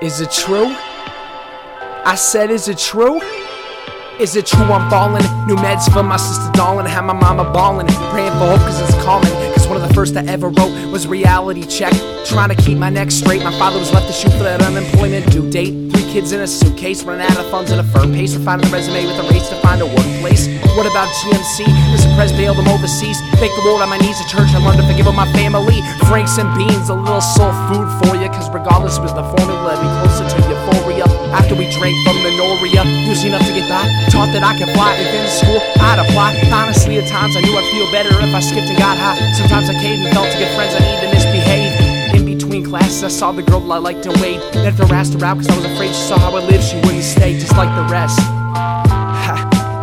Is it true? I said, is it true? Is it true I'm falling? New meds for my sister darling, had my mama ballin', praying for hope cause it's calling. Cause one of the first I ever wrote was reality check. Trying to keep my neck straight. My father was left to shoot for that unemployment due date. Three kids in a suitcase, running out of funds at a firm pace. Refining a resume with a race to find a workplace. What about GMC? Mr. Press bailed them overseas. Thank the Lord on my knees at church. I learned to forgive my family. Franks and beans, a little soul food for you. Cause regardless was the formula, drank from the Noria, using enough to get by. Taught that I could fly. If in school, I'd apply. Honestly, at times I knew I'd feel better if I skipped and got high. Sometimes I caved and felt to get friends I need to misbehave. In between classes, I saw the girl I liked to wait. Never harassed her out cause I was afraid she saw how I lived. She wouldn't stay just like the rest.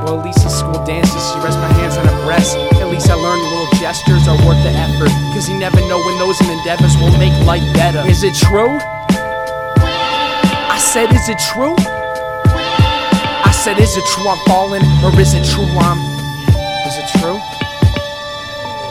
Well, at least in school dances, she rests my hands on her breast. At least I learned little gestures are worth the effort. Cause you never know when those endeavors will make life better. Is it true? I said, is it true? Said, is it true I'm falling? Or is it true I'm. Is it true?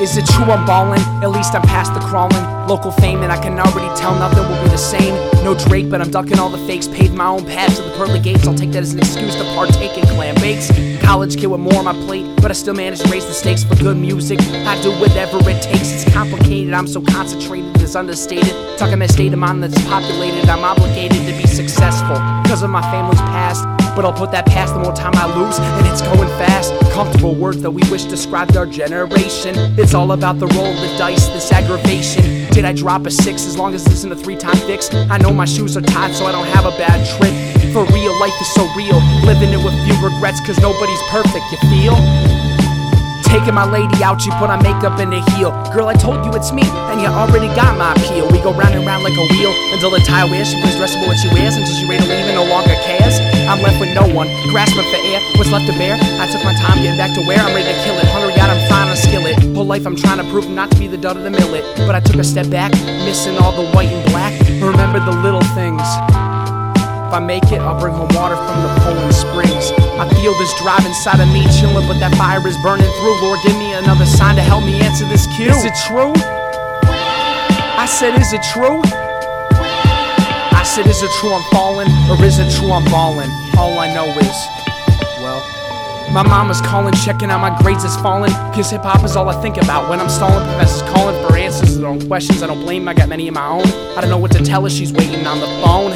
Is it true I'm ballin'? At least I'm past the crawling. Local fame, and I can already tell nothing will be the same. No Drake, but I'm ducking all the fakes. Paved my own path to the pearly gates. I'll take that as an excuse to partake in clam bakes. College kid with more on my plate, but I still manage to raise the stakes for good music. I do whatever it takes. It's complicated, I'm so concentrated, it's understated. Talking that state of mind that's populated, I'm obligated to be successful because of my family's past. But I'll put that past the more time I lose, and it's going fast. Comfortable words that we wish described our generation. It's all about the roll of the dice, this aggravation. Did I drop a six as long as this isn't a three time fix? I know my shoes are tied, so I don't have a bad trip. For real, life is so real. Living it with few regrets, cause nobody's perfect, you feel? Taking my lady out, she put on makeup and a heel. Girl, I told you it's me, and you already got my appeal. We go round and round like a wheel until the tie wears. She plays dressable what she wears until she ready to leave and no longer cares. I'm left with no one, grasping for air. What's left to bear? I took my time getting back to where I'm ready to kill it. Hungry out, I'm frying a skillet. Whole life I'm trying to prove not to be the dud of the millet. But I took a step back, missing all the white and black. Remember the little things. I make it, I'll bring home water from the Poland Springs. I feel this drive inside of me chilling, but that fire is burning through. Lord, give me another sign to help me answer this cue. Is it true? I said, is it true? I said, is it true I'm falling, or is it true I'm balling? All I know is, well. My mama's calling, checking out my grades is falling. Cause hip hop is all I think about when I'm stalling. Professors calling for answers to their own questions. I don't blame, I got many of my own. I don't know what to tell her, she's waiting on the phone.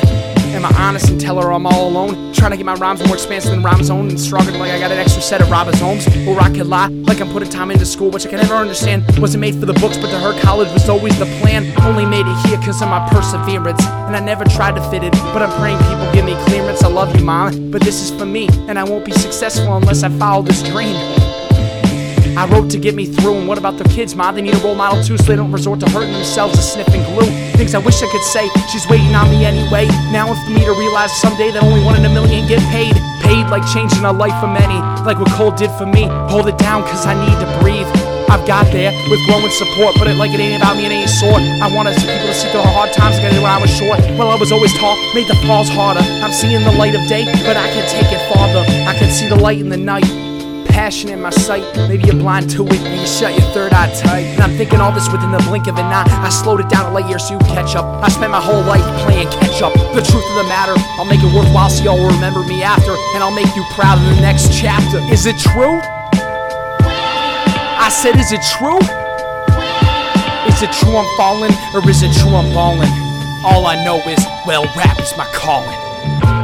Am I honest and tell her I'm all alone? Trying to get my rhymes more expansive than RhymeZone and struggling like I got an extra set of Robert's homes. Or I could lie like I'm putting time into school, which I can never understand. Wasn't made for the books, but to her, college was always the plan. Only made it here because of my perseverance. And I never tried to fit in, but I'm praying people give me clearance. I love you, mom, but this is for me, and I won't be successful unless I follow this dream. I wrote to get me through, and what about their kids, ma? They need a role model too, so they don't resort to hurting themselves or sniffing glue. Things I wish I could say, she's waiting on me anyway. Now it's for me to realize someday that only one in a million get paid. Paid like changing a life for many, like what Cole did for me. Hold it down, cause I need to breathe. I've got there with growing support, but it like it ain't about me in any sort. I wanted some people to see through the hard times I did when I was short. Well, I was always tall, made the falls harder. I'm seeing the light of day, but I can take it farther. I can see the light in the night passion in my sight. Maybe you're blind to it and you shut your third eye tight. And I'm thinking all this within the blink of an eye. I slowed it down a light year so you catch up. I spent my whole life playing catch up. The truth of the matter, I'll make it worthwhile so y'all will remember me after. And I'll make you proud in the next chapter. Is it true? I said, is it true? Is it true I'm falling or is it true I'm balling? All I know is, well, rap is my calling.